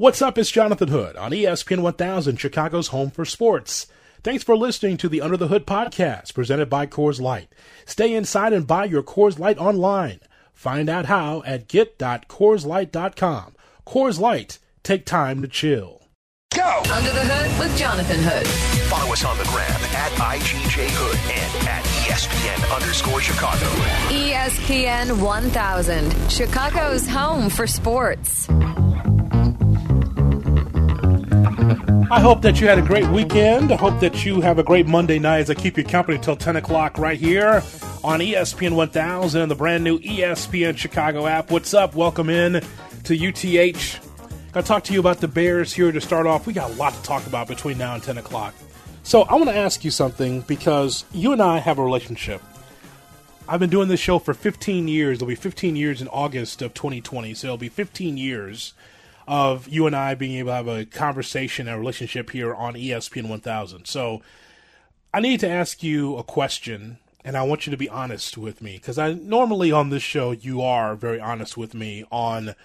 What's up? It's Jonathan Hood on ESPN 1000, Chicago's home for sports. Thanks for listening to the Under the Hood podcast presented by Coors Light. Stay inside and buy your Coors Light online. Find out how at get.coorslight.com. Coors Light, take time to chill. Go! Under the Hood with Jonathan Hood. Follow us on the gram at IGJ Hood and at ESPN underscore Chicago. ESPN 1000, Chicago's home for sports. I hope that you had a great weekend. I hope that you have a great Monday night as I keep you company until 10 o'clock right here on ESPN 1000 and the brand new ESPN Chicago app. What's up? Welcome in to UTH. Got to talk to you about the Bears here to start off. We got a lot to talk about between now and 10 o'clock. So I want to ask you something because you and I have a relationship. I've been doing this show for 15 years. It'll be 15 years in August of 2020. So it'll be 15 years of you and I being able to have a conversation, and a relationship here on ESPN 1000. So I need to ask you a question, and I want you to be honest with me because I normally on this show you are very honest with me on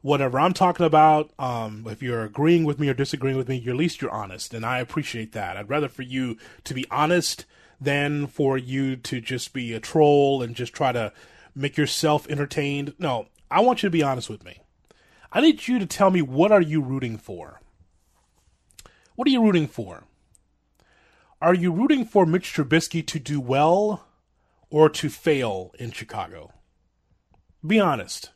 whatever I'm talking about. Um, if you're agreeing with me or disagreeing with me, at least you're honest, and I appreciate that. I'd rather for you to be honest than for you to just be a troll and just try to make yourself entertained. No, I want you to be honest with me. I need you to tell me what are you rooting for? What are you rooting for? Are you rooting for Mitch Trubisky to do well or to fail in Chicago? Be honest.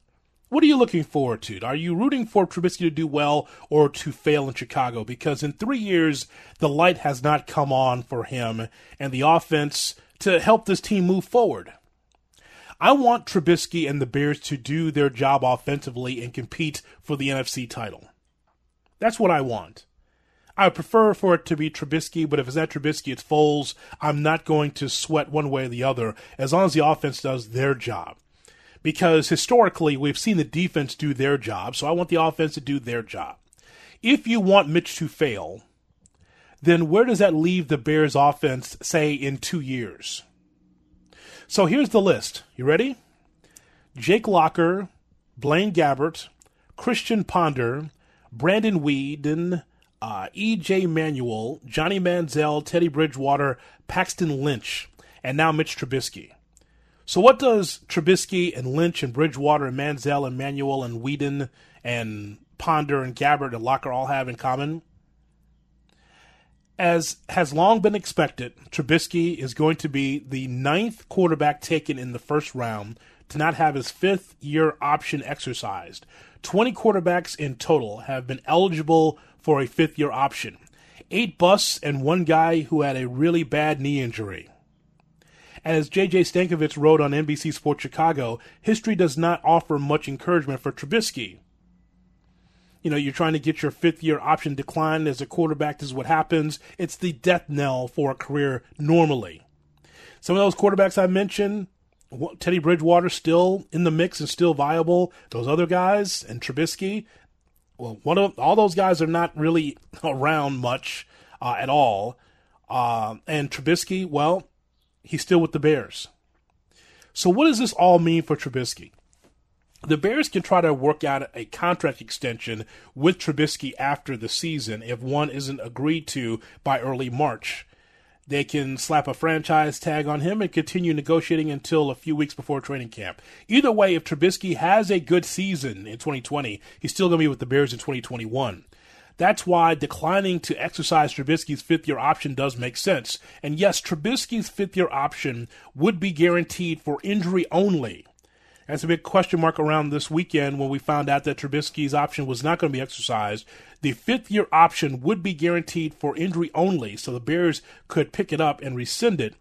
What are you looking forward to? Are you rooting for Trubisky to do well or to fail in Chicago? Because in three years, the light has not come on for him and the offense to help this team move forward. I want Trubisky and the Bears to do their job offensively and compete for the NFC title. That's what I want. I prefer for it to be Trubisky, but if it's not Trubisky, it's Foles. I'm not going to sweat one way or the other as long as the offense does their job. Because historically, we've seen the defense do their job, so I want the offense to do their job. If you want Mitch to fail, then where does that leave the Bears offense, say, in two years? So here's the list. You ready? Jake Locker, Blaine Gabbert, Christian Ponder, Brandon Weeden, uh, E.J. Manuel, Johnny Manziel, Teddy Bridgewater, Paxton Lynch, and now Mitch Trubisky. So what does Trubisky and Lynch and Bridgewater and Manziel and Manuel and Weeden and Ponder and Gabbert and Locker all have in common? As has long been expected, Trubisky is going to be the ninth quarterback taken in the first round to not have his fifth year option exercised. 20 quarterbacks in total have been eligible for a fifth year option. Eight busts and one guy who had a really bad knee injury. As JJ Stankevitz wrote on NBC Sports Chicago, history does not offer much encouragement for Trubisky you know, you're trying to get your fifth year option declined as a quarterback. This is what happens. It's the death knell for a career normally. Some of those quarterbacks I mentioned, Teddy Bridgewater still in the mix and still viable. Those other guys and Trubisky, well, one of all those guys are not really around much uh, at all. Uh, and Trubisky, well, he's still with the Bears. So what does this all mean for Trubisky? The Bears can try to work out a contract extension with Trubisky after the season if one isn't agreed to by early March. They can slap a franchise tag on him and continue negotiating until a few weeks before training camp. Either way, if Trubisky has a good season in 2020, he's still going to be with the Bears in 2021. That's why declining to exercise Trubisky's fifth year option does make sense. And yes, Trubisky's fifth year option would be guaranteed for injury only. That's a big question mark around this weekend when we found out that Trubisky's option was not going to be exercised. The fifth year option would be guaranteed for injury only, so the Bears could pick it up and rescind it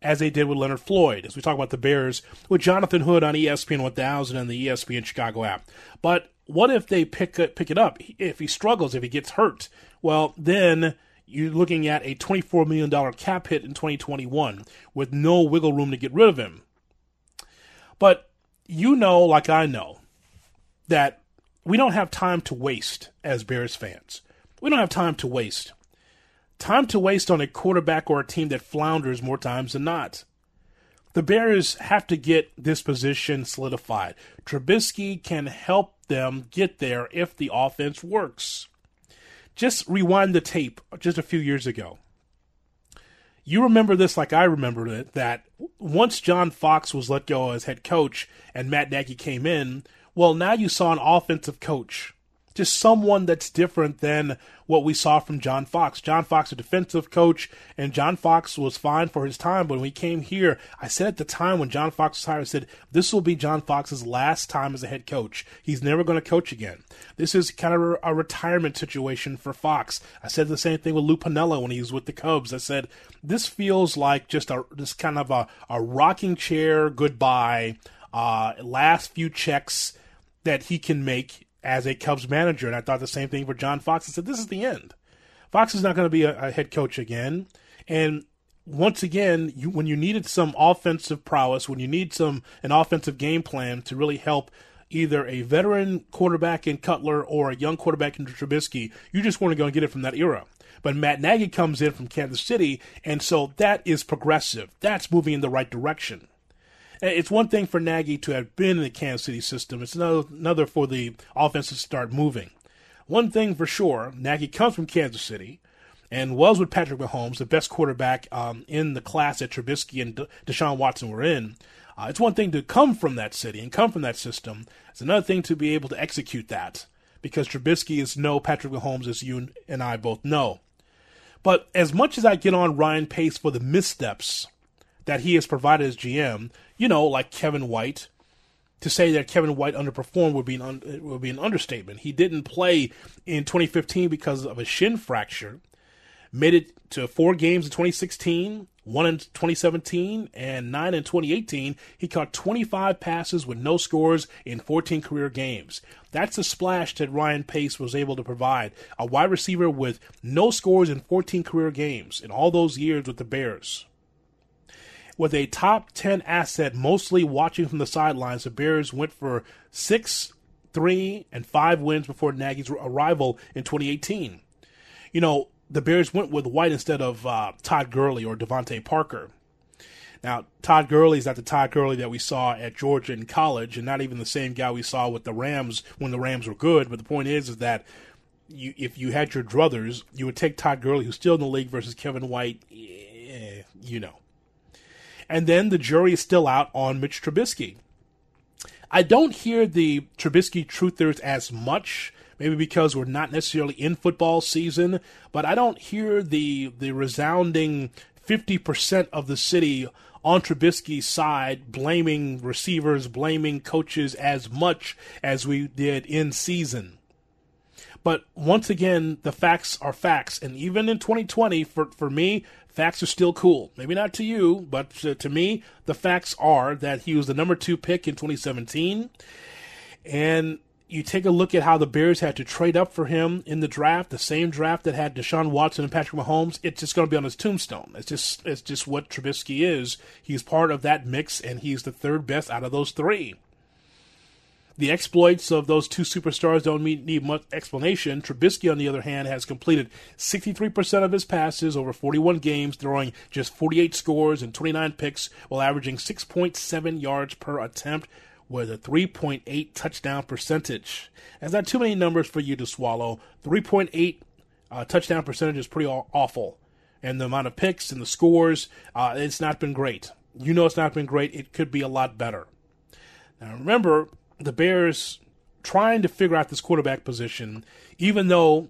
as they did with Leonard Floyd, as we talk about the Bears with Jonathan Hood on ESPN 1000 and the ESPN Chicago app. But what if they pick it, pick it up? If he struggles, if he gets hurt, well, then you're looking at a $24 million cap hit in 2021 with no wiggle room to get rid of him. But you know, like I know, that we don't have time to waste as Bears fans. We don't have time to waste. Time to waste on a quarterback or a team that flounders more times than not. The Bears have to get this position solidified. Trubisky can help them get there if the offense works. Just rewind the tape just a few years ago. You remember this like I remembered it that once John Fox was let go as head coach and Matt Nagy came in, well, now you saw an offensive coach just someone that's different than what we saw from John Fox. John Fox, a defensive coach, and John Fox was fine for his time. But when he came here, I said at the time when John Fox was hired, I said, this will be John Fox's last time as a head coach. He's never going to coach again. This is kind of a retirement situation for Fox. I said the same thing with Lou Piniella when he was with the Cubs. I said, this feels like just a, this kind of a, a rocking chair goodbye, uh, last few checks that he can make as a Cubs manager. And I thought the same thing for John Fox. I said, this is the end. Fox is not going to be a, a, head coach again. And once again, you, when you needed some offensive prowess, when you need some an offensive game plan to really help either a veteran quarterback in Cutler or a young quarterback in Trubisky, you just going to get it from that era. But Matt Nagy comes in from Kansas City, and so that is progressive. That's moving in the right direction. It's one thing for Nagy to have been in the Kansas City system. It's another, another for the offense to start moving. One thing for sure, Nagy comes from Kansas City and was with Patrick Mahomes, the best quarterback um, in the class that Trubisky and De- Deshaun Watson were in. Uh, it's one thing to come from that city and come from that system. It's another thing to be able to execute that because Trubisky is no Patrick Mahomes, as you and I both know. But as much as I get on Ryan Pace for the missteps that he has provided as GM, you know, like Kevin White. To say that Kevin White underperformed would be an un- would be an understatement. He didn't play in 2015 because of a shin fracture. Made it to four games in 2016, one in 2017, and nine in 2018. He caught 25 passes with no scores in 14 career games. That's a splash that Ryan Pace was able to provide. A wide receiver with no scores in 14 career games in all those years with the Bears. With a top 10 asset mostly watching from the sidelines, the Bears went for six, three, and five wins before Nagy's arrival in 2018. You know, the Bears went with White instead of uh, Todd Gurley or DeVante Parker. Now, Todd Gurley is not the Todd Gurley that we saw at Georgia in college, and not even the same guy we saw with the Rams when the Rams were good. But the point is, is that you, if you had your druthers, you would take Todd Gurley, who's still in the league, versus Kevin White. Eh, you know. And then the jury is still out on Mitch Trubisky. I don't hear the Trubisky truthers as much, maybe because we're not necessarily in football season, but I don't hear the the resounding 50% of the city on Trubisky's side blaming receivers, blaming coaches as much as we did in season. But once again, the facts are facts. And even in 2020, for, for me, facts are still cool. Maybe not to you, but to, to me, the facts are that he was the number two pick in 2017. And you take a look at how the Bears had to trade up for him in the draft, the same draft that had Deshaun Watson and Patrick Mahomes. It's just going to be on his tombstone. It's just it's just what Trubisky is. He's part of that mix, and he's the third best out of those three. The exploits of those two superstars don't need much explanation. Trubisky, on the other hand, has completed 63% of his passes over 41 games, throwing just 48 scores and 29 picks while averaging 6.7 yards per attempt with a 3.8 touchdown percentage. That's not too many numbers for you to swallow. 3.8 uh, touchdown percentage is pretty awful. And the amount of picks and the scores, uh, it's not been great. You know it's not been great. It could be a lot better. Now remember, the Bears trying to figure out this quarterback position, even though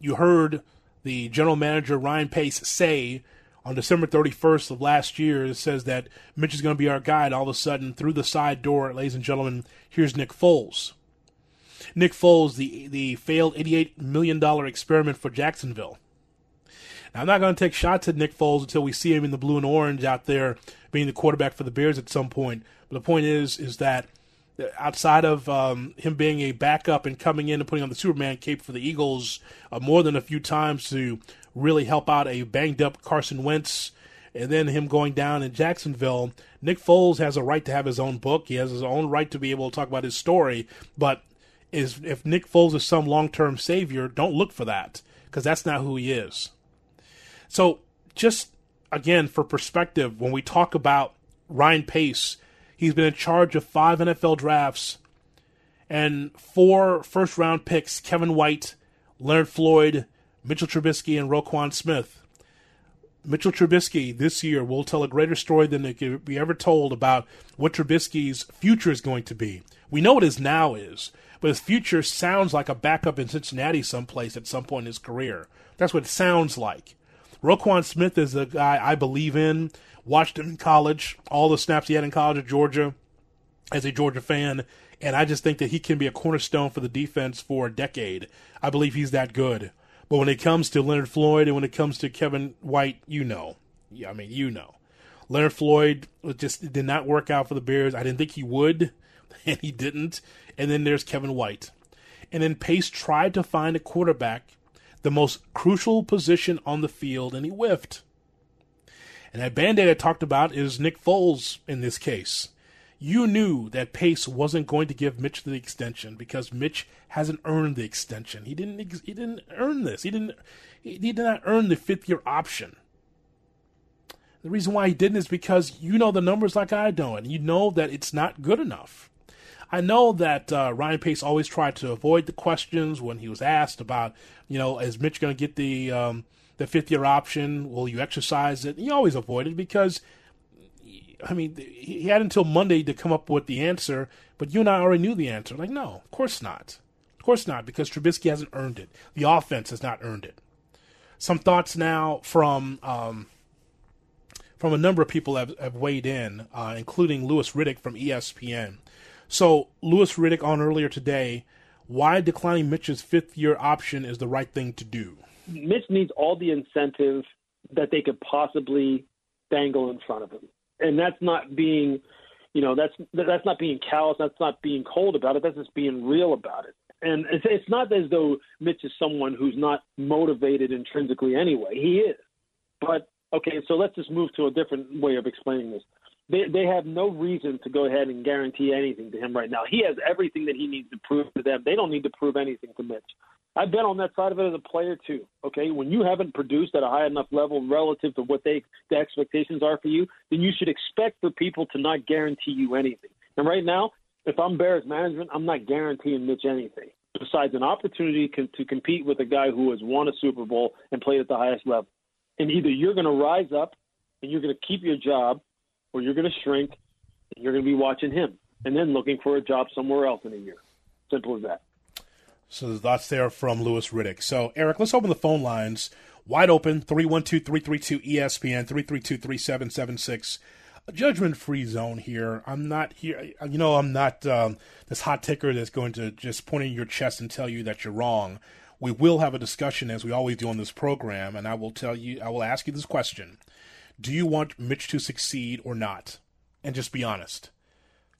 you heard the general manager Ryan Pace say on December 31st of last year, it says that Mitch is going to be our and all of a sudden, through the side door, ladies and gentlemen, here's Nick Foles. Nick Foles, the the failed $88 million experiment for Jacksonville. Now, I'm not going to take shots at Nick Foles until we see him in the blue and orange out there being the quarterback for the Bears at some point. But the point is, is that – outside of um, him being a backup and coming in and putting on the Superman cape for the Eagles uh, more than a few times to really help out a banged up Carson Wentz, and then him going down in Jacksonville, Nick Foles has a right to have his own book. He has his own right to be able to talk about his story. But is if Nick Foles is some long term savior, don't look for that because that's not who he is. So just again for perspective, when we talk about Ryan Pace He's been in charge of five NFL drafts and four first round picks Kevin White, Leonard Floyd, Mitchell Trubisky, and Roquan Smith. Mitchell Trubisky this year will tell a greater story than it could be ever told about what Trubisky's future is going to be. We know what his now is, but his future sounds like a backup in Cincinnati someplace at some point in his career. That's what it sounds like. Roquan Smith is a guy I believe in. Watched him in college, all the snaps he had in college at Georgia as a Georgia fan, and I just think that he can be a cornerstone for the defense for a decade. I believe he's that good. But when it comes to Leonard Floyd and when it comes to Kevin White, you know. Yeah, I mean, you know. Leonard Floyd just did not work out for the Bears. I didn't think he would, and he didn't. And then there's Kevin White. And then Pace tried to find a quarterback, the most crucial position on the field, and he whiffed. And that band aid I talked about is Nick Foles in this case you knew that Pace wasn't going to give Mitch the extension because Mitch hasn't earned the extension. He didn't. He didn't earn this. He didn't. He did not earn the fifth year option. The reason why he didn't is because you know the numbers like I do, and you know that it's not good enough. I know that uh, Ryan Pace always tried to avoid the questions when he was asked about, you know, is Mitch going to get the um, the fifth year option? Will you exercise it? He always avoided because I mean, he had until Monday to come up with the answer, but you and I already knew the answer. Like, no, of course not. Of course not, because Trubisky hasn't earned it. The offense has not earned it. Some thoughts now from um, from a number of people have, have weighed in, uh, including Louis Riddick from ESPN. So, Louis Riddick on earlier today, why declining Mitch's fifth year option is the right thing to do. Mitch needs all the incentive that they could possibly dangle in front of him and that's not being, you know, that's that's not being callous. That's not being cold about it. That's just being real about it. And it's, it's not as though Mitch is someone who's not motivated intrinsically anyway. He is. But okay, so let's just move to a different way of explaining this. They they have no reason to go ahead and guarantee anything to him right now. He has everything that he needs to prove to them. They don't need to prove anything to Mitch. I've been on that side of it as a player too. Okay, when you haven't produced at a high enough level relative to what they the expectations are for you, then you should expect for people to not guarantee you anything. And right now, if I'm Bears management, I'm not guaranteeing Mitch anything besides an opportunity to compete with a guy who has won a Super Bowl and played at the highest level. And either you're going to rise up and you're going to keep your job, or you're going to shrink and you're going to be watching him and then looking for a job somewhere else in a year. Simple as that. So the thoughts there from Louis Riddick. So, Eric, let's open the phone lines wide open 312 332 ESPN 332 3776. A judgment free zone here. I'm not here. You know, I'm not um, this hot ticker that's going to just point in your chest and tell you that you're wrong. We will have a discussion as we always do on this program, and I will tell you, I will ask you this question Do you want Mitch to succeed or not? And just be honest.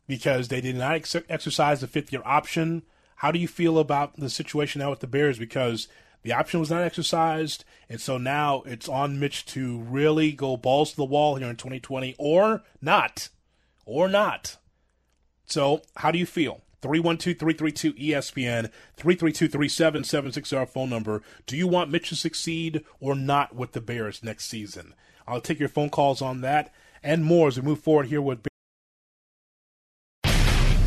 Because they did not ex- exercise the fifth year option how do you feel about the situation now with the Bears? Because the option was not exercised, and so now it's on Mitch to really go balls to the wall here in 2020, or not, or not. So, how do you feel? 312 332 ESPN, 332 3776 our phone number. Do you want Mitch to succeed or not with the Bears next season? I'll take your phone calls on that and more as we move forward here with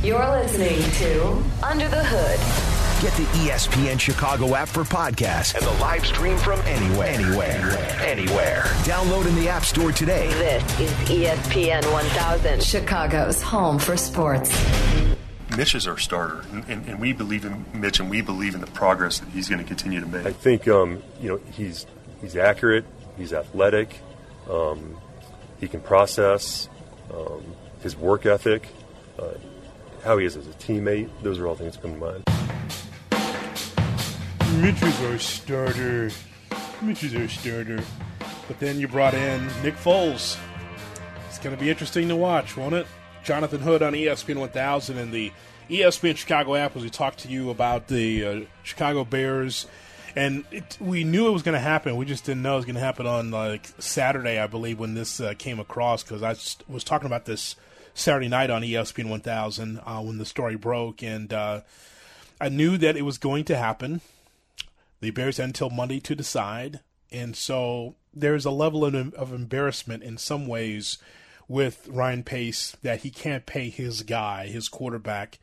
you're listening to Under the Hood. Get the ESPN Chicago app for podcasts and the live stream from anywhere. Anywhere. Anywhere. Download in the App Store today. This is ESPN 1000, Chicago's home for sports. Mitch is our starter, and, and, and, we believe in Mitch, and we believe in the progress that he's going to continue to make. I think um, you know he's he's accurate, he's athletic, um, he can process, um, his work ethic. Uh, how he is as a teammate. Those are all things that come to mind. Mitch is our starter. Mitch is our starter. But then you brought in Nick Foles. It's going to be interesting to watch, won't it? Jonathan Hood on ESPN 1000 and the ESPN Chicago app as we talked to you about the uh, Chicago Bears. And it, we knew it was going to happen. We just didn't know it was going to happen on like Saturday, I believe, when this uh, came across because I was talking about this Saturday night on ESPN 1000 uh, when the story broke, and uh, I knew that it was going to happen. The Bears had until Monday to decide, and so there's a level of, of embarrassment in some ways with Ryan Pace that he can't pay his guy, his quarterback,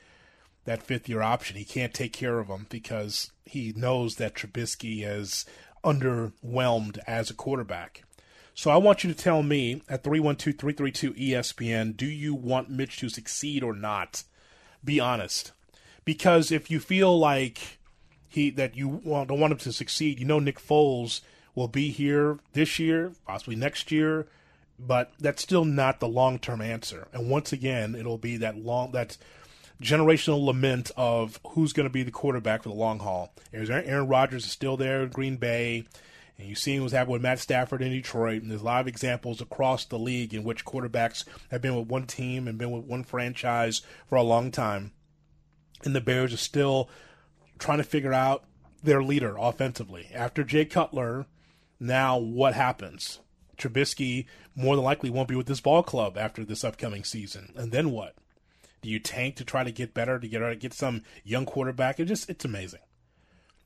that fifth year option. He can't take care of him because he knows that Trubisky is underwhelmed as a quarterback. So I want you to tell me at 312 332 ESPN do you want Mitch to succeed or not? Be honest. Because if you feel like he that you want, don't want him to succeed, you know Nick Foles will be here this year, possibly next year, but that's still not the long term answer. And once again, it'll be that long that generational lament of who's going to be the quarterback for the long haul. Aaron Rodgers is still there in Green Bay. And you've seen what's happened with Matt Stafford in Detroit, and there's a lot of examples across the league in which quarterbacks have been with one team and been with one franchise for a long time. And the Bears are still trying to figure out their leader offensively. After Jay Cutler, now what happens? Trubisky more than likely won't be with this ball club after this upcoming season. And then what? Do you tank to try to get better, to get get some young quarterback? It just it's amazing.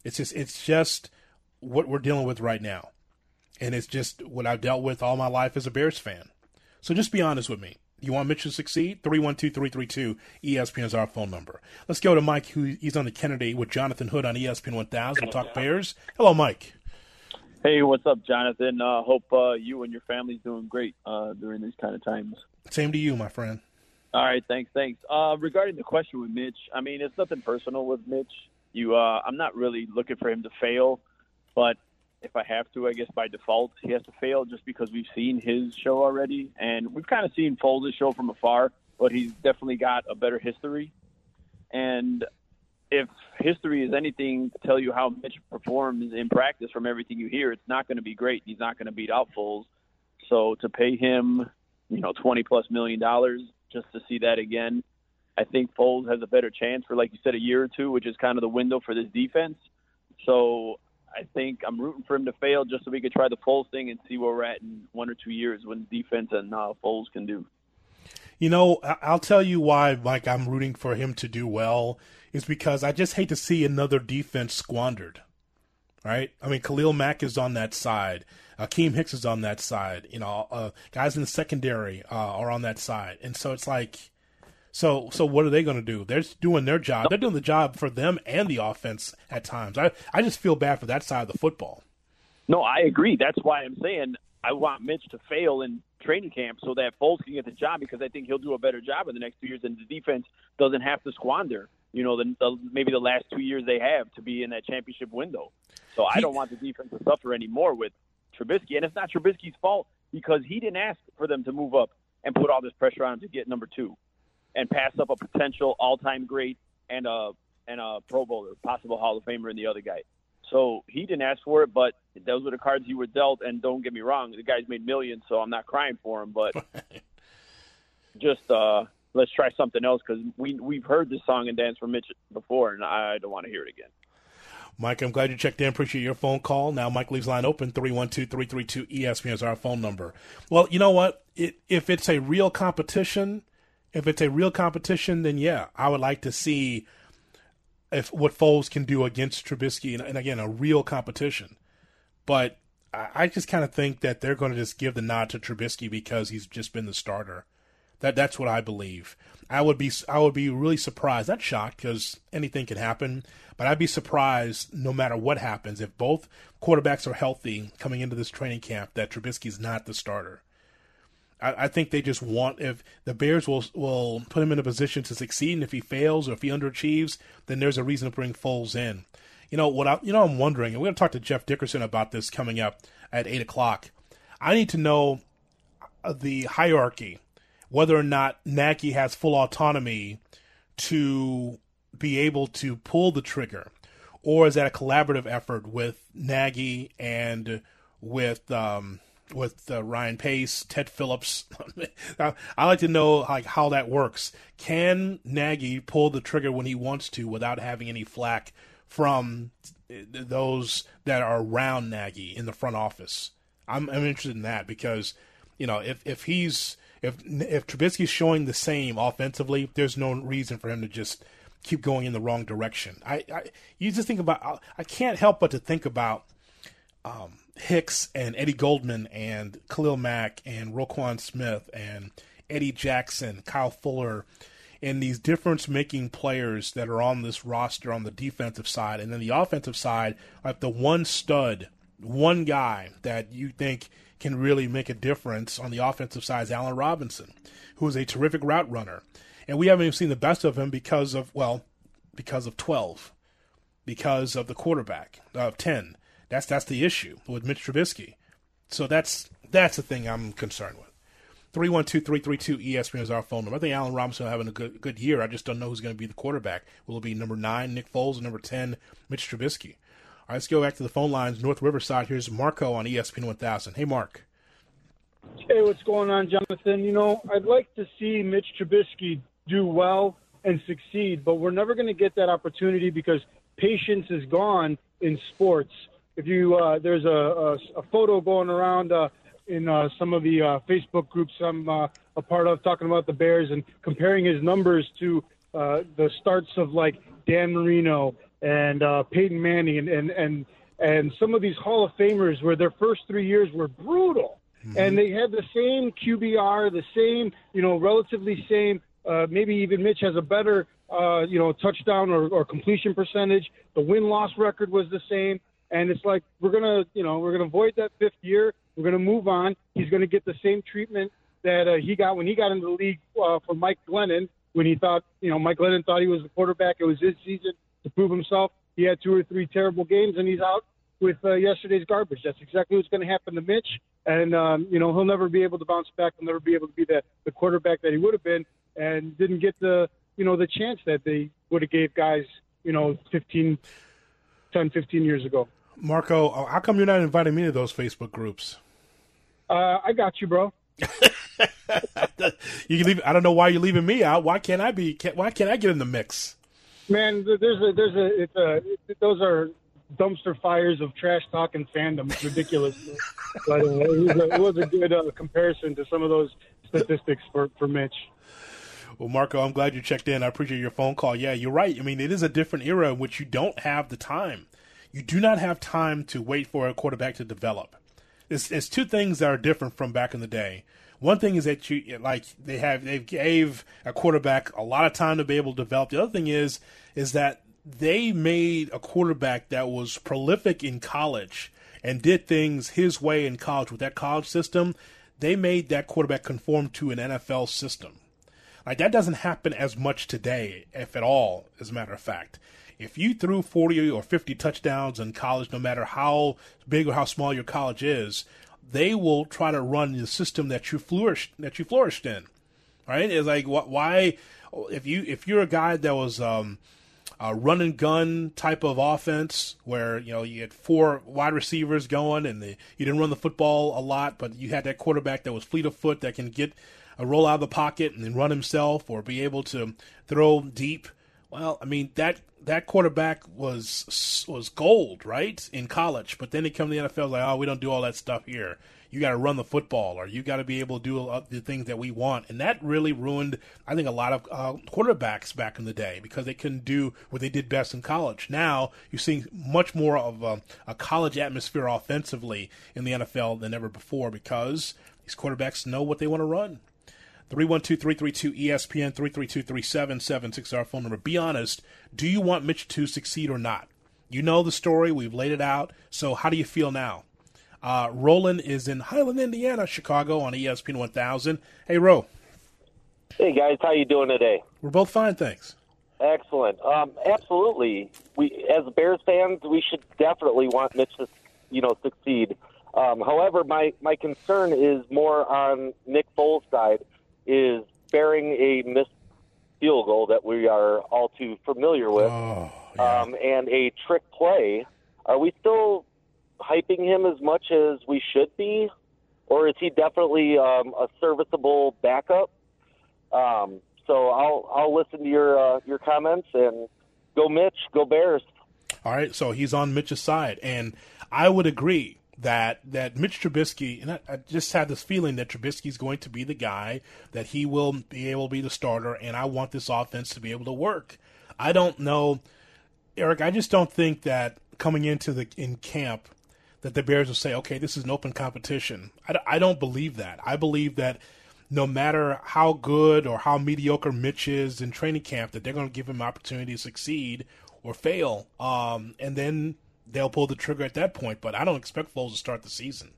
It's just it's just what we're dealing with right now. And it's just what I've dealt with all my life as a Bears fan. So just be honest with me. You want Mitch to succeed? 312-332 ESPN is our phone number. Let's go to Mike, who he's on the Kennedy with Jonathan Hood on ESPN 1000. We'll talk Bears. Hello, Mike. Hey, what's up, Jonathan? Uh, hope uh, you and your family's doing great uh, during these kind of times. Same to you, my friend. All right, thanks, thanks. Uh, regarding the question with Mitch, I mean, it's nothing personal with Mitch. You, uh, I'm not really looking for him to fail. But if I have to, I guess by default he has to fail just because we've seen his show already, and we've kind of seen Foles' show from afar, but he's definitely got a better history. And if history is anything to tell you how Mitch performs in practice from everything you hear, it's not going to be great. He's not going to beat out Foles. So to pay him, you know, twenty plus million dollars just to see that again, I think Foles has a better chance for, like you said, a year or two, which is kind of the window for this defense. So I think I'm rooting for him to fail just so we could try the Foles thing and see where we're at in one or two years when defense and uh, Foles can do. You know, I'll tell you why, Mike, I'm rooting for him to do well is because I just hate to see another defense squandered. Right? I mean, Khalil Mack is on that side. Akiem Hicks is on that side. You know, uh, guys in the secondary uh, are on that side. And so it's like, so, so what are they going to do? They're doing their job. They're doing the job for them and the offense at times. I, I just feel bad for that side of the football. No, I agree. That's why I'm saying I want Mitch to fail in training camp so that Foles can get the job because I think he'll do a better job in the next two years, and the defense doesn't have to squander. You know, the, the maybe the last two years they have to be in that championship window. So I don't want the defense to suffer anymore with Trubisky, and it's not Trubisky's fault because he didn't ask for them to move up and put all this pressure on him to get number two and pass up a potential all-time great and a and a Pro Bowler, possible Hall of Famer, and the other guy. So he didn't ask for it, but those were the cards he were dealt. And don't get me wrong, the guy's made millions, so I'm not crying for him. But just uh, let's try something else because we we've heard this song and dance from Mitch before, and I don't want to hear it again. Mike, I'm glad you checked in. Appreciate your phone call. Now, Mike leaves line open 312 332 ESPN is our phone number. Well, you know what? It, if it's a real competition, if it's a real competition, then yeah, I would like to see if what Foles can do against Trubisky, and, and again, a real competition. But I, I just kind of think that they're going to just give the nod to Trubisky because he's just been the starter. That that's what I believe. I would be I would be really surprised, not shocked, because anything can happen. But I'd be surprised, no matter what happens, if both quarterbacks are healthy coming into this training camp, that Trubisky's not the starter. I, I think they just want if the Bears will will put him in a position to succeed, and if he fails or if he underachieves, then there's a reason to bring Foles in. You know what? I, you know I'm wondering, and we're going to talk to Jeff Dickerson about this coming up at eight o'clock. I need to know the hierarchy whether or not Nagy has full autonomy to be able to pull the trigger, or is that a collaborative effort with Nagy and with um, with uh, Ryan Pace, Ted Phillips? I like to know like how that works. Can Nagy pull the trigger when he wants to without having any flack from those that are around Nagy in the front office? I'm, I'm interested in that because you know if if he's if if Trubisky's showing the same offensively, there's no reason for him to just keep going in the wrong direction. I, I you just think about I can't help but to think about um, Hicks and Eddie Goldman and Khalil Mack and Roquan Smith and Eddie Jackson, Kyle Fuller, and these difference making players that are on this roster on the defensive side. And then the offensive side, like the one stud, one guy that you think can really make a difference on the offensive side is Allen Robinson, who is a terrific route runner. And we haven't even seen the best of him because of, well, because of 12, because of the quarterback of 10. That's that's the issue with Mitch Trubisky. So that's that's the thing I'm concerned with. 312-332 ESPN is our phone number. I think Allen Robinson having a good good year. I just don't know who's going to be the quarterback. Will it be number nine, Nick Foles, or number ten, Mitch Trubisky? All right, let's go back to the phone lines. North Riverside. Here's Marco on ESPN 1000. Hey, Mark. Hey, what's going on, Jonathan? You know, I'd like to see Mitch Trubisky do well and succeed, but we're never going to get that opportunity because patience is gone in sports. If you uh, there's a, a, a photo going around uh, in uh, some of the uh, Facebook groups I'm uh, a part of talking about the Bears and comparing his numbers to uh, the starts of like Dan Marino and uh, Peyton Manning and, and and and some of these Hall of Famers where their first three years were brutal, mm-hmm. and they had the same QBR, the same you know relatively same. Uh, maybe even Mitch has a better uh, you know touchdown or, or completion percentage. The win loss record was the same, and it's like we're gonna you know we're gonna avoid that fifth year. We're gonna move on. He's gonna get the same treatment that uh, he got when he got into the league uh, for Mike Glennon when he thought you know Mike Glennon thought he was the quarterback. It was his season to prove himself. He had two or three terrible games, and he's out with uh, yesterday's garbage. That's exactly what's going to happen to Mitch, and um, you know he'll never be able to bounce back. He'll never be able to be the the quarterback that he would have been, and didn't get the you know the chance that they would have gave guys you know 15, 10, 15 years ago. Marco, uh, how come you're not inviting me to those Facebook groups? Uh, I got you, bro. you can leave. I don't know why you're leaving me out. Why can't I be? Can't, why can't I get in the mix? Man, there's a there's a it's a it, those are dumpster fires of trash talk and fandom. It's ridiculous, but uh, it, was a, it, was a, good uh, comparison to some of those statistics for for Mitch. Well, Marco, I'm glad you checked in. I appreciate your phone call. Yeah, you're right. I mean, it is a different era in which you don't have the time. You do not have time to wait for a quarterback to develop. It's, it's two things that are different from back in the day. One thing is that you like they have they gave a quarterback a lot of time to be able to develop. The other thing is is that they made a quarterback that was prolific in college and did things his way in college with that college system. They made that quarterback conform to an NFL system. Like that doesn't happen as much today, if at all, as a matter of fact. If you threw 40 or 50 touchdowns in college, no matter how big or how small your college is, they will try to run the system that you flourished that you flourished in. Right? It's like why if you if you're a guy that was um, a run and gun type of offense where you know you had four wide receivers going and the, you didn't run the football a lot, but you had that quarterback that was fleet of foot that can get a roll out of the pocket and then run himself or be able to throw deep. Well, I mean that that quarterback was was gold, right, in college. But then he come to the NFL, like, oh, we don't do all that stuff here. You got to run the football, or you got to be able to do the things that we want, and that really ruined, I think, a lot of uh, quarterbacks back in the day because they couldn't do what they did best in college. Now you're seeing much more of a, a college atmosphere offensively in the NFL than ever before because these quarterbacks know what they want to run. 312-332-ESPN, 332-3776 our phone number. Be honest, do you want Mitch to succeed or not? You know the story. We've laid it out. So how do you feel now? Uh, Roland is in Highland, Indiana, Chicago on ESPN 1000. Hey, Ro. Hey, guys. How you doing today? We're both fine, thanks. Excellent. Um, absolutely. We, as Bears fans, we should definitely want Mitch to, you know, succeed. Um, however, my, my concern is more on Nick Foles' side is bearing a missed field goal that we are all too familiar with, oh, yeah. um, and a trick play. Are we still hyping him as much as we should be, or is he definitely um, a serviceable backup? Um, so I'll I'll listen to your uh, your comments and go Mitch, go Bears. All right, so he's on Mitch's side, and I would agree that that Mitch Trubisky, and I, I, just had this feeling that Trubisky is going to be the guy that he will be able to be the starter, and I want this offense to be able to work. I don't know, Eric. I just don't think that coming into the in camp that the Bears will say, okay, this is an open competition. I, I don't believe that. I believe that no matter how good or how mediocre Mitch is in training camp, that they're going to give him opportunity to succeed or fail, um, and then they'll pull the trigger at that point. But I don't expect Foles to start the season.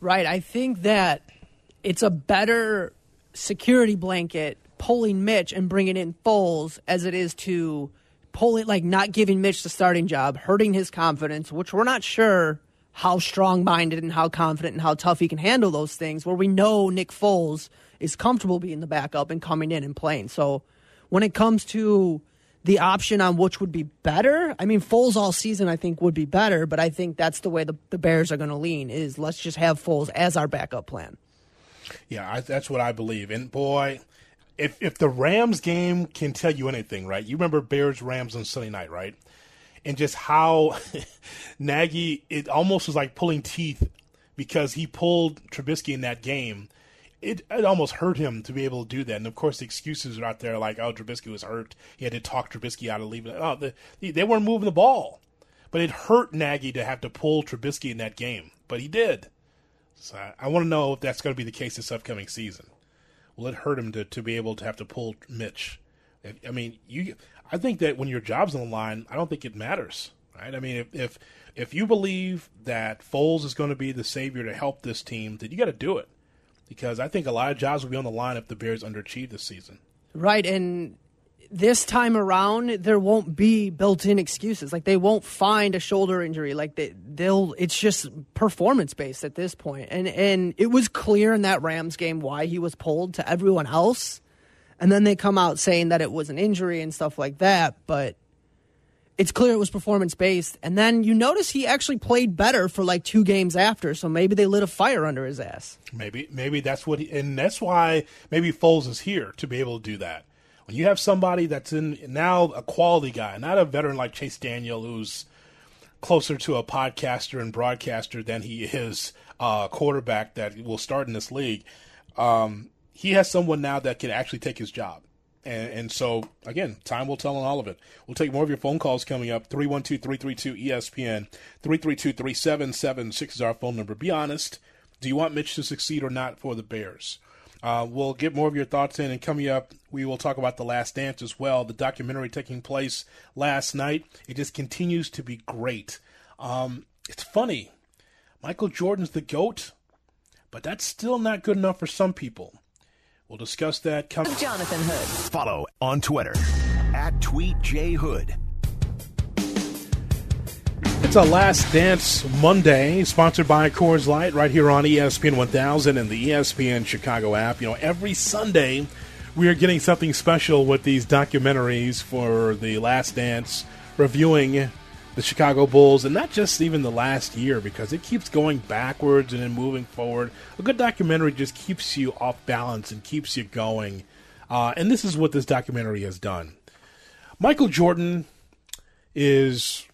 Right. I think that it's a better security blanket pulling Mitch and bringing in Foles as it is to pulling, like not giving Mitch the starting job, hurting his confidence, which we're not sure how strong minded and how confident and how tough he can handle those things. Where we know Nick Foles is comfortable being the backup and coming in and playing. So when it comes to the option on which would be better, I mean, Foles all season I think would be better, but I think that's the way the, the Bears are going to lean is let's just have Foles as our backup plan. Yeah, I, that's what I believe. And boy, if if the Rams game can tell you anything, right? You remember Bears Rams on Sunday night, right? And just how Nagy it almost was like pulling teeth because he pulled Trubisky in that game. It, it almost hurt him to be able to do that. And of course, the excuses are out there like, oh, Trubisky was hurt. He had to talk Trubisky out of leaving. Oh, the, they weren't moving the ball. But it hurt Nagy to have to pull Trubisky in that game. But he did. So I, I want to know if that's going to be the case this upcoming season. Will it hurt him to, to be able to have to pull Mitch? I mean, you. I think that when your job's on the line, I don't think it matters, right? I mean, if if, if you believe that Foles is going to be the savior to help this team, then you got to do it, because I think a lot of jobs will be on the line if the Bears underachieve this season. Right, and this time around there won't be built-in excuses like they won't find a shoulder injury like they, they'll it's just performance based at this point. point and and it was clear in that rams game why he was pulled to everyone else and then they come out saying that it was an injury and stuff like that but it's clear it was performance based and then you notice he actually played better for like two games after so maybe they lit a fire under his ass maybe maybe that's what he, and that's why maybe Foles is here to be able to do that when you have somebody that's in now a quality guy, not a veteran like Chase Daniel, who's closer to a podcaster and broadcaster than he is a quarterback that will start in this league. Um, he has someone now that can actually take his job. And, and, so, again, time will tell on all of it. We'll take more of your phone calls coming up. 312 332 ESPN. 332 3776 is our phone number. Be honest. Do you want Mitch to succeed or not for the Bears? Uh, we'll get more of your thoughts in, and coming up, we will talk about The Last Dance as well, the documentary taking place last night. It just continues to be great. Um, it's funny. Michael Jordan's the GOAT, but that's still not good enough for some people. We'll discuss that coming. Jonathan Hood. Follow on Twitter at TweetJHood. It's a Last Dance Monday, sponsored by Coors Light, right here on ESPN 1000 and the ESPN Chicago app. You know, every Sunday we are getting something special with these documentaries for the Last Dance, reviewing the Chicago Bulls, and not just even the last year, because it keeps going backwards and then moving forward. A good documentary just keeps you off balance and keeps you going. Uh, and this is what this documentary has done. Michael Jordan is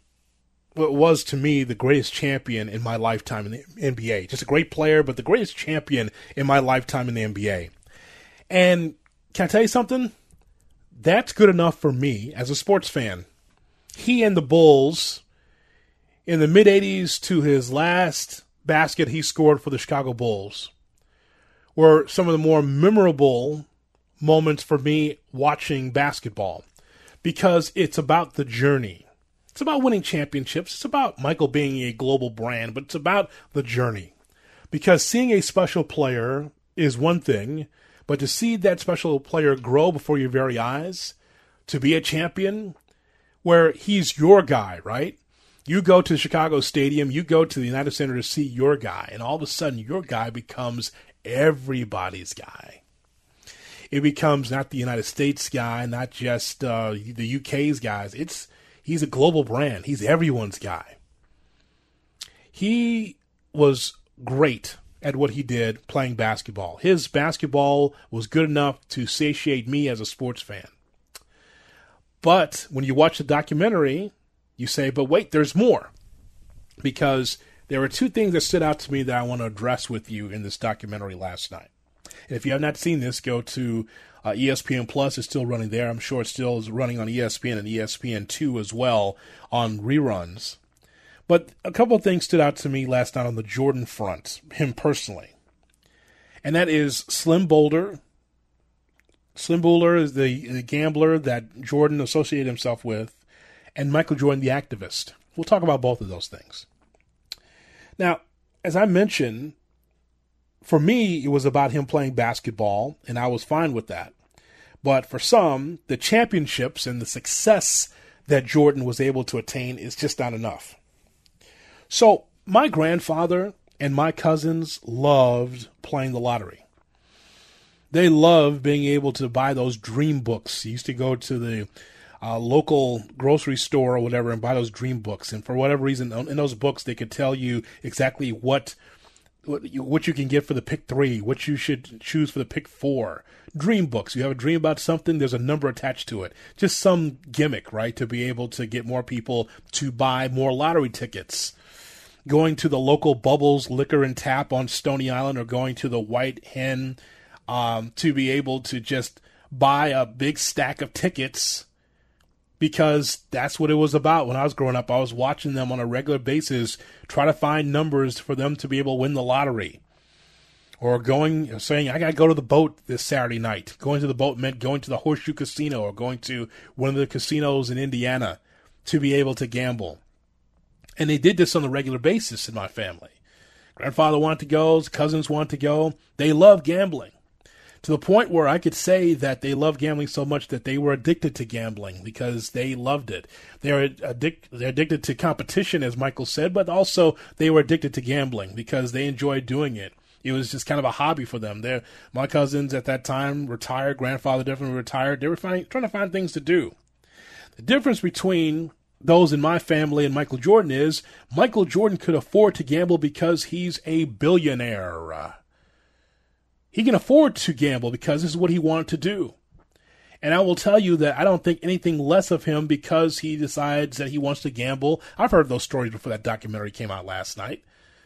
what was to me the greatest champion in my lifetime in the NBA. Just a great player, but the greatest champion in my lifetime in the NBA. And can I tell you something? That's good enough for me as a sports fan. He and the Bulls in the mid 80s to his last basket he scored for the Chicago Bulls were some of the more memorable moments for me watching basketball because it's about the journey it's about winning championships. It's about Michael being a global brand, but it's about the journey. Because seeing a special player is one thing, but to see that special player grow before your very eyes, to be a champion, where he's your guy, right? You go to the Chicago Stadium, you go to the United Center to see your guy, and all of a sudden your guy becomes everybody's guy. It becomes not the United States guy, not just uh, the UK's guys. It's He's a global brand. He's everyone's guy. He was great at what he did playing basketball. His basketball was good enough to satiate me as a sports fan. But when you watch the documentary, you say, but wait, there's more. Because there were two things that stood out to me that I want to address with you in this documentary last night. And if you have not seen this, go to uh, ESPN Plus It's still running there. I'm sure it still is running on ESPN and ESPN2 as well on reruns. But a couple of things stood out to me last night on the Jordan front, him personally. and that is Slim Bouler. Slim Bouler is the, the gambler that Jordan associated himself with, and Michael Jordan, the activist. We'll talk about both of those things. Now, as I mentioned, for me, it was about him playing basketball, and I was fine with that. But for some, the championships and the success that Jordan was able to attain is just not enough. So, my grandfather and my cousins loved playing the lottery. They love being able to buy those dream books. He used to go to the uh, local grocery store or whatever and buy those dream books. And for whatever reason, in those books, they could tell you exactly what what you, what you can get for the pick three, what you should choose for the pick four. Dream books. You have a dream about something, there's a number attached to it. Just some gimmick, right, to be able to get more people to buy more lottery tickets going to the local Bubbles Liquor and Tap on Stony Island or going to the White Hen um, to be able to just buy a big stack of tickets because that's what it was about when I was growing up. I was watching them on a regular basis try to find numbers for them to be able to win the lottery. Or going, saying, I got to go to the boat this Saturday night. Going to the boat meant going to the Horseshoe Casino or going to one of the casinos in Indiana to be able to gamble. And they did this on a regular basis in my family. Grandfather wanted to go, cousins wanted to go. They love gambling to the point where I could say that they love gambling so much that they were addicted to gambling because they loved it. They're addic- they're addicted to competition, as Michael said, but also they were addicted to gambling because they enjoyed doing it. It was just kind of a hobby for them. They're, my cousins at that time retired. Grandfather definitely retired. They were trying to find things to do. The difference between those in my family and Michael Jordan is Michael Jordan could afford to gamble because he's a billionaire. He can afford to gamble because this is what he wanted to do. And I will tell you that I don't think anything less of him because he decides that he wants to gamble. I've heard those stories before that documentary came out last night.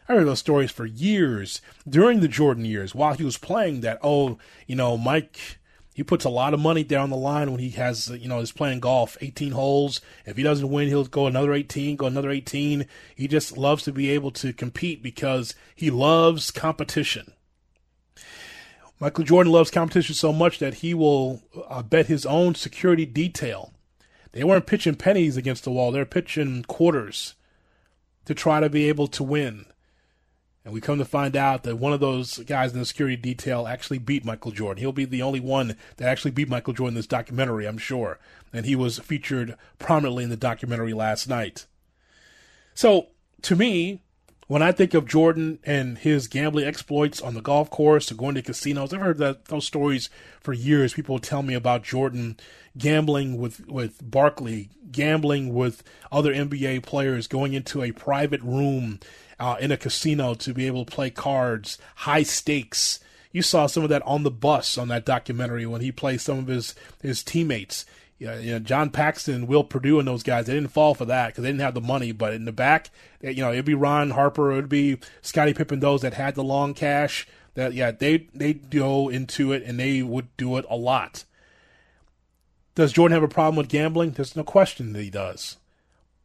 I heard those stories for years during the Jordan years while he was playing that, oh, you know, Mike he puts a lot of money down the line when he has, you know, he's playing golf, 18 holes. If he doesn't win, he'll go another 18, go another 18. He just loves to be able to compete because he loves competition. Michael Jordan loves competition so much that he will uh, bet his own security detail. They weren't pitching pennies against the wall, they're pitching quarters to try to be able to win. And we come to find out that one of those guys in the security detail actually beat Michael Jordan. He'll be the only one that actually beat Michael Jordan in this documentary, I'm sure. And he was featured prominently in the documentary last night. So, to me, when I think of Jordan and his gambling exploits on the golf course or going to casinos, I've heard that those stories for years. People tell me about Jordan gambling with with Barkley, gambling with other NBA players, going into a private room uh, in a casino to be able to play cards, high stakes. You saw some of that on the bus on that documentary when he played some of his his teammates. You know, John Paxson, Will Perdue, and those guys, they didn't fall for that because they didn't have the money. But in the back, eh, you know, it'd be Ron Harper, it'd be Scottie Pippen, those that had the long cash. That yeah, they they go into it and they would do it a lot. Does Jordan have a problem with gambling? There's no question that he does.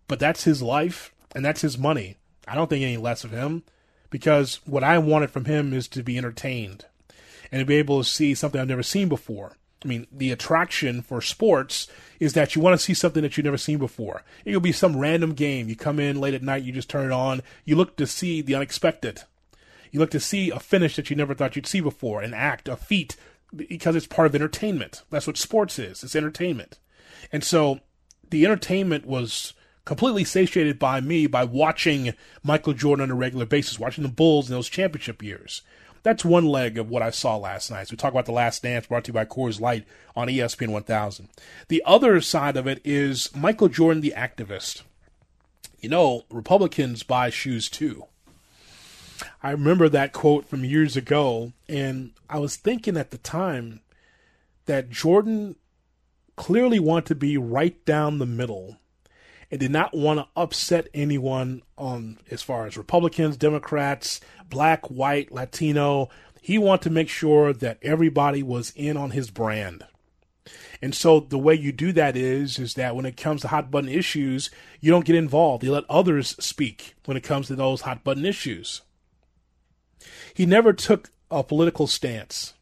But that's his life and that's his money. I don't think any less of him because what I wanted from him is to be entertained and to be able to see something I've never seen before. I mean, the attraction for sports is that you want to see something that you've never seen before. It could be some random game. You come in late at night, you just turn it on. You look to see the unexpected. You look to see a finish that you never thought you'd see before, an act, a feat, because it's part of entertainment. That's what sports is. It's entertainment. And so the entertainment was completely satiated by me by watching Michael Jordan on a regular basis, watching the Bulls in those championship years. That's one leg of what I saw last night. So we talk about The Last Dance brought to you by Coors Light on ESPN 1000. The other side of it is Michael Jordan, the activist. You know, Republicans buy shoes too. I remember that quote from years ago, and I was thinking at the time that Jordan clearly wanted to be right down the middle and did not want to upset anyone on as far as Republicans, Democrats, black, white, Latino. He wanted to make sure that everybody was in on his brand. And so the way you do that is is that when it comes to hot button issues, you don't get involved. You let others speak when it comes to those hot button issues. He never took a political stance.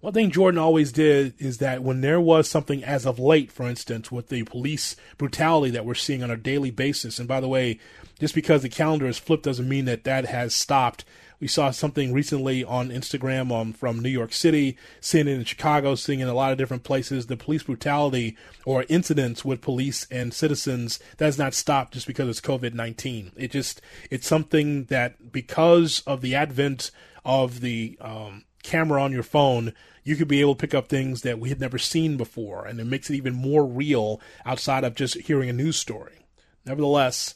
One thing Jordan always did is that when there was something as of late, for instance, with the police brutality that we're seeing on a daily basis, and by the way, just because the calendar is flipped doesn't mean that that has stopped. We saw something recently on Instagram on, from New York City, seeing it in Chicago, seeing it in a lot of different places. The police brutality or incidents with police and citizens that has not stopped just because it's COVID 19. It just, it's something that because of the advent of the um, camera on your phone, you could be able to pick up things that we had never seen before, and it makes it even more real outside of just hearing a news story. Nevertheless,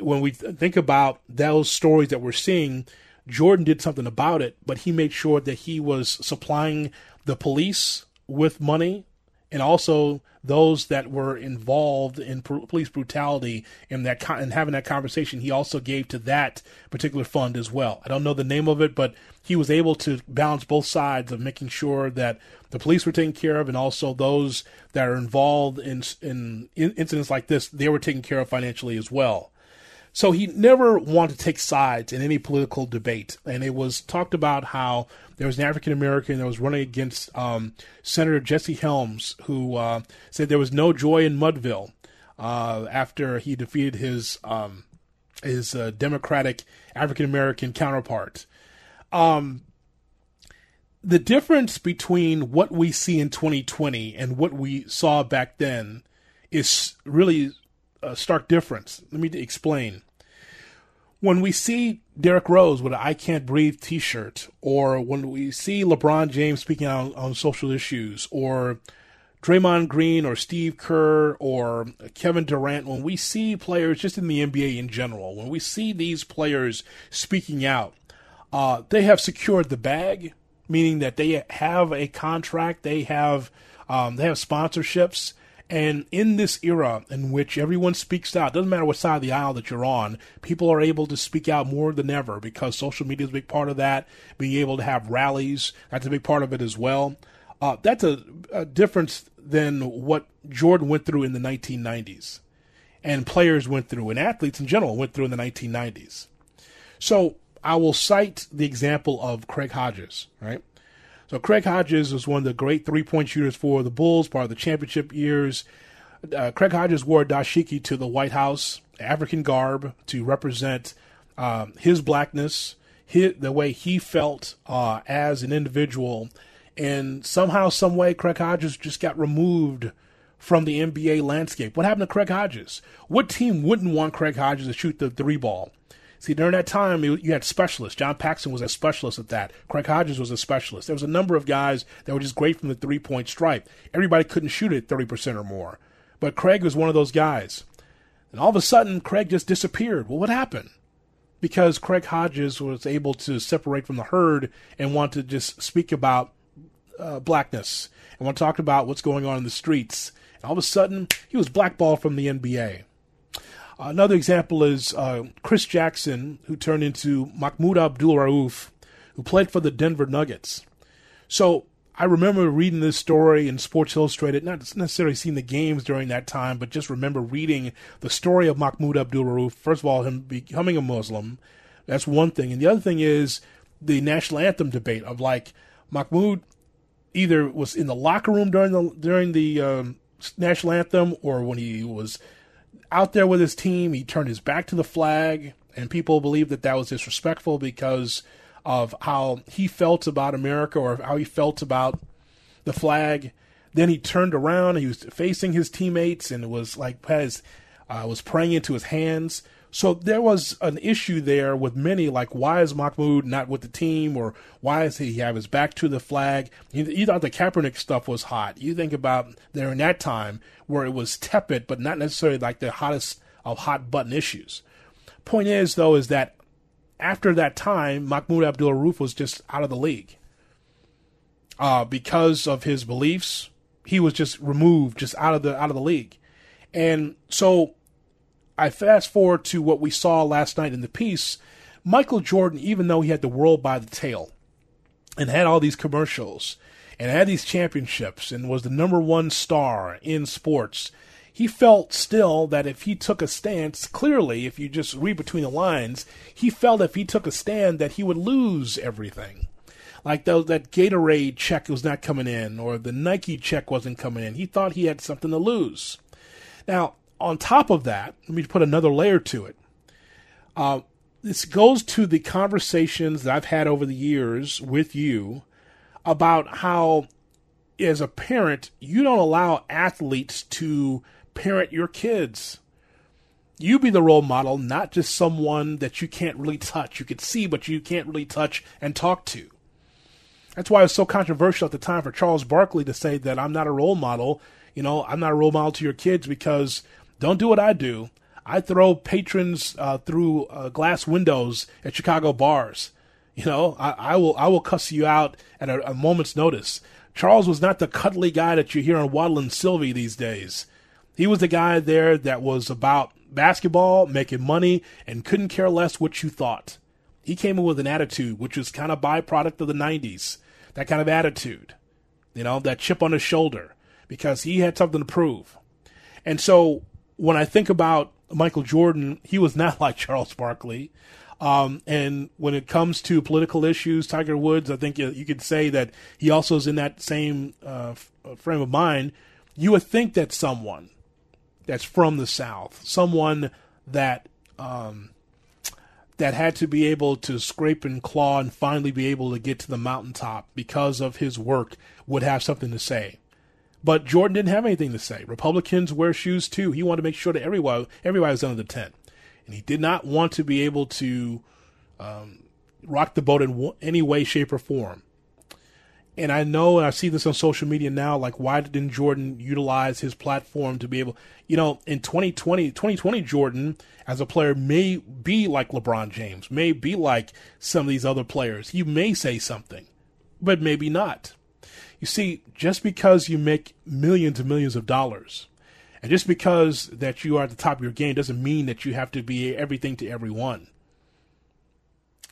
when we th- think about those stories that we're seeing, Jordan did something about it, but he made sure that he was supplying the police with money and also those that were involved in police brutality and that and having that conversation he also gave to that particular fund as well. I don't know the name of it but he was able to balance both sides of making sure that the police were taken care of and also those that are involved in in incidents like this they were taken care of financially as well so he never wanted to take sides in any political debate. And it was talked about how there was an African American that was running against um, Senator Jesse Helms, who uh, said there was no joy in Mudville uh, after he defeated his um, his uh, Democratic African American counterpart. Um, the difference between what we see in 2020 and what we saw back then is really a stark difference. Let me explain when we see Derrick Rose with an I Can't Breathe t shirt, or when we see LeBron James speaking out on, on social issues, or Draymond Green or Steve Kerr or Kevin Durant, when we see players just in the NBA in general, when we see these players speaking out, uh, they have secured the bag, meaning that they have a contract, they have um, they have sponsorships, and in this era in which everyone speaks out, doesn't matter what side of the aisle that you're on, people are able to speak out more than ever because social media is a big part of that. Being able to have rallies, that's a big part of it as well. Uh, that's a, a difference than what Jordan went through in the 1990s and players went through and athletes in general went through in the 1990s. So I will cite the example of Craig Hodges, right? So Craig Hodges was one of the great three point shooters for the Bulls, part of the championship years. Uh, Craig Hodges wore dashiki to the White House, African garb, to represent um, his blackness, his, the way he felt uh, as an individual. And somehow, some way, Craig Hodges just got removed from the NBA landscape. What happened to Craig Hodges? What team wouldn't want Craig Hodges to shoot the three ball? See, during that time, you had specialists. John Paxson was a specialist at that. Craig Hodges was a specialist. There was a number of guys that were just great from the three point stripe. Everybody couldn't shoot it 30% or more. But Craig was one of those guys. And all of a sudden, Craig just disappeared. Well, what happened? Because Craig Hodges was able to separate from the herd and want to just speak about uh, blackness and want to talk about what's going on in the streets. And all of a sudden, he was blackballed from the NBA. Another example is uh, Chris Jackson, who turned into Mahmoud Abdul Rauf, who played for the Denver Nuggets. So I remember reading this story in Sports Illustrated, not necessarily seeing the games during that time, but just remember reading the story of Mahmoud Abdul Rauf. First of all, him becoming a Muslim. That's one thing. And the other thing is the national anthem debate of like Mahmoud either was in the locker room during the during the um, national anthem or when he was out there with his team. He turned his back to the flag, and people believe that that was disrespectful because of how he felt about America or how he felt about the flag. Then he turned around. And he was facing his teammates and it was like his, uh, was praying into his hands. So there was an issue there with many, like why is Mahmoud not with the team, or why is he have his back to the flag? You, you thought the Kaepernick stuff was hot. You think about in that time where it was tepid, but not necessarily like the hottest of hot button issues. Point is, though, is that after that time, Mahmoud Abdul Rauf was just out of the league uh, because of his beliefs. He was just removed, just out of the out of the league, and so I fast forward to what we saw last night in the piece. Michael Jordan, even though he had the world by the tail and had all these commercials and had these championships and was the number one star in sports, he felt still that if he took a stance, clearly, if you just read between the lines, he felt if he took a stand that he would lose everything. like those, that Gatorade check was not coming in or the Nike check wasn't coming in. He thought he had something to lose. Now, on top of that, let me put another layer to it. Uh, this goes to the conversations that I've had over the years with you about how, as a parent, you don't allow athletes to parent your kids. You be the role model, not just someone that you can't really touch. You can see, but you can't really touch and talk to. That's why it was so controversial at the time for Charles Barkley to say that I'm not a role model. You know, I'm not a role model to your kids because don't do what I do. I throw patrons uh, through uh, glass windows at Chicago bars. You know, I, I, will I will cuss you out at a, a, moment's notice. Charles was not the cuddly guy that you hear on Waddle and Silvy these days. He was the guy there that was about basketball, making money, and couldn't care less what you thought. He came in with an attitude which was kind of byproduct of the 90s. That kind of attitude. You know, that chip on his shoulder because he had something to prove. And so when I think about Michael Jordan, he was not like Charles Barkley. Um, and when it comes to political issues, Tiger Woods, I think you, you could say that he also is in that same uh, frame of mind. You would think that someone that's from the South, someone that um, that had to be able to scrape and claw and finally be able to get to the mountaintop because of his work would have something to say. But Jordan didn't have anything to say. Republicans wear shoes too. He wanted to make sure that everyone everybody was under the tent, and he did not want to be able to um, rock the boat in any way, shape, or form. And I know, and I see this on social media now, like why didn't Jordan utilize his platform to be able, you know, in 2020, 2020 Jordan as a player may be like LeBron James, may be like some of these other players. He may say something, but maybe not. You see, just because you make millions and millions of dollars, and just because that you are at the top of your game doesn't mean that you have to be everything to everyone.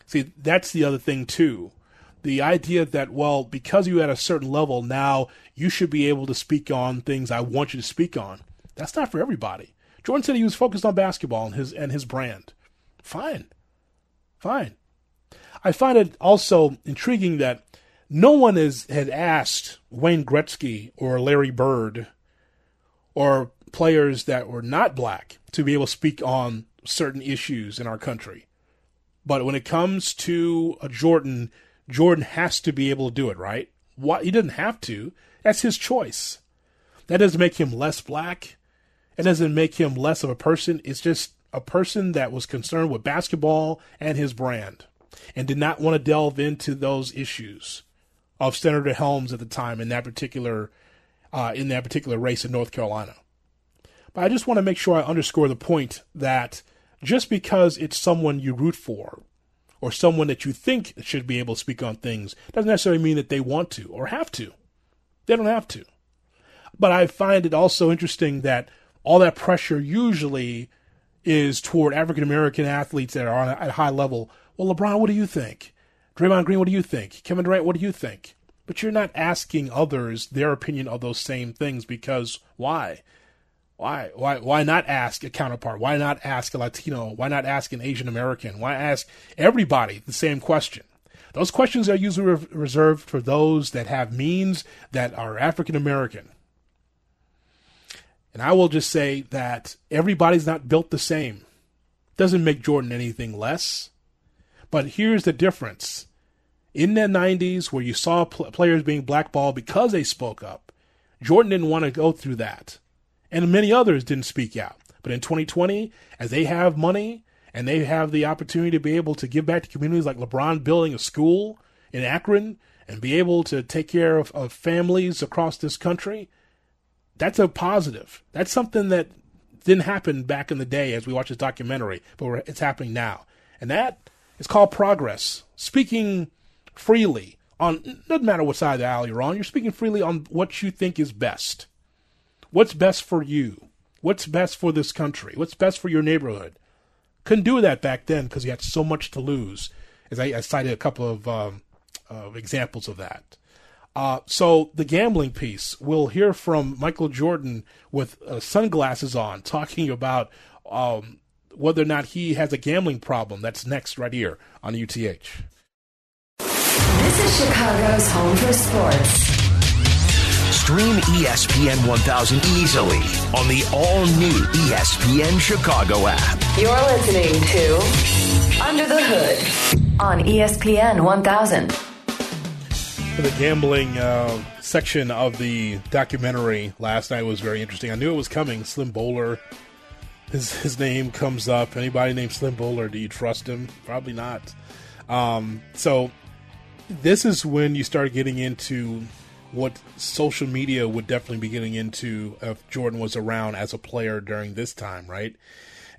See, that's the other thing too. The idea that, well, because you're at a certain level now, you should be able to speak on things I want you to speak on. That's not for everybody. Jordan said he was focused on basketball and his and his brand. Fine. Fine. I find it also intriguing that no one has had asked Wayne Gretzky or Larry Bird or players that were not black to be able to speak on certain issues in our country. But when it comes to a Jordan, Jordan has to be able to do it, right? What he doesn't have to. That's his choice. That doesn't make him less black. It doesn't make him less of a person. It's just a person that was concerned with basketball and his brand and did not want to delve into those issues of Senator Helms at the time in that particular uh, in that particular race in North Carolina. But I just want to make sure I underscore the point that just because it's someone you root for or someone that you think should be able to speak on things doesn't necessarily mean that they want to or have to. They don't have to. But I find it also interesting that all that pressure usually is toward African American athletes that are at a high level. Well, LeBron, what do you think? Draymond Green, what do you think? Kevin Durant, what do you think? But you're not asking others their opinion of those same things because why? Why? Why? Why not ask a counterpart? Why not ask a Latino? Why not ask an Asian American? Why ask everybody the same question? Those questions are usually re- reserved for those that have means that are African American. And I will just say that everybody's not built the same. Doesn't make Jordan anything less. But here's the difference. In the 90s, where you saw pl- players being blackballed because they spoke up, Jordan didn't want to go through that. And many others didn't speak out. But in 2020, as they have money and they have the opportunity to be able to give back to communities like LeBron building a school in Akron and be able to take care of, of families across this country, that's a positive. That's something that didn't happen back in the day as we watch this documentary, but it's happening now. And that it's called progress. Speaking freely on doesn't matter what side of the aisle you're on. You're speaking freely on what you think is best. What's best for you? What's best for this country? What's best for your neighborhood? Couldn't do that back then because you had so much to lose. As I, I cited a couple of um, examples of that. Uh, so the gambling piece, we'll hear from Michael Jordan with uh, sunglasses on, talking about um, whether or not he has a gambling problem. That's next right here on UTH. This This is Chicago's home for sports. Stream ESPN 1000 easily on the all new ESPN Chicago app. You're listening to Under the Hood on ESPN 1000. The gambling uh, section of the documentary last night was very interesting. I knew it was coming. Slim Bouler, his his name comes up. Anybody named Slim Bouler, do you trust him? Probably not. Um, so this is when you start getting into what social media would definitely be getting into if Jordan was around as a player during this time, right?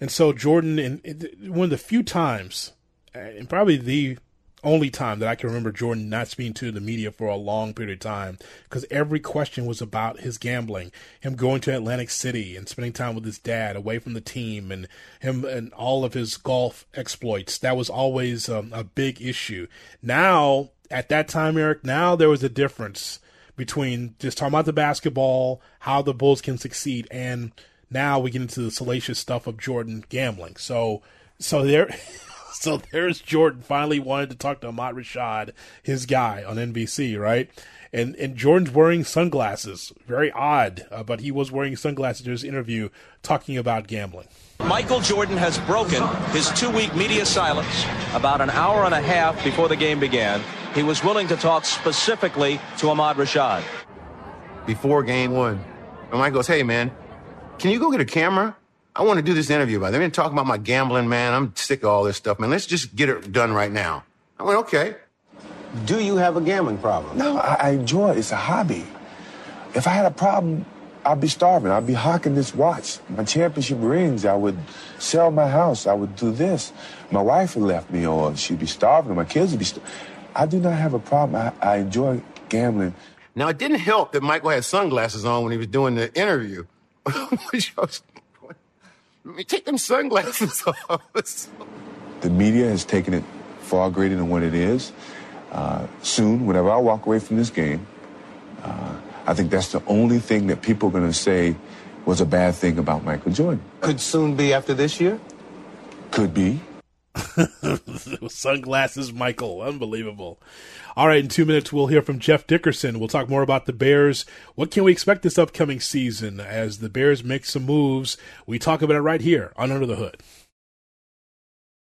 And so Jordan, in one of the few times, and probably the only time that I can remember Jordan not speaking to the media for a long period of time, because every question was about his gambling, him going to Atlantic City and spending time with his dad away from the team, and him and all of his golf exploits. That was always um, a big issue. Now, at that time, Eric, now there was a difference between just talking about the basketball, how the Bulls can succeed, and now we get into the salacious stuff of Jordan gambling. So, so there, so there's Jordan finally wanted to talk to Ahmad Rashad, his guy on NBC, right? And and Jordan's wearing sunglasses, very odd, uh, but he was wearing sunglasses in his interview talking about gambling. Michael Jordan has broken his two week media silence. About an hour and a half before the game began, he was willing to talk specifically to Ahmad Rashad. Before game one, and Mike goes, Hey, man, can you go get a camera? I want to do this interview about it. They've been talking about my gambling, man. I'm sick of all this stuff, man. Let's just get it done right now. I went, Okay. Do you have a gambling problem? No, I, I enjoy it. It's a hobby. If I had a problem, I'd be starving. I'd be hawking this watch. My championship rings, I would sell my house. I would do this. My wife would left me, or she'd be starving, my kids would be starving. I do not have a problem. I, I enjoy gambling. Now, it didn't help that Michael had sunglasses on when he was doing the interview. Let me take them sunglasses off. The media has taken it far greater than what it is. Uh, soon, whenever I walk away from this game, uh, I think that's the only thing that people are going to say was a bad thing about Michael Jordan. Could soon be after this year? Could be. Sunglasses, Michael. Unbelievable. All right, in two minutes, we'll hear from Jeff Dickerson. We'll talk more about the Bears. What can we expect this upcoming season as the Bears make some moves? We talk about it right here on Under the Hood.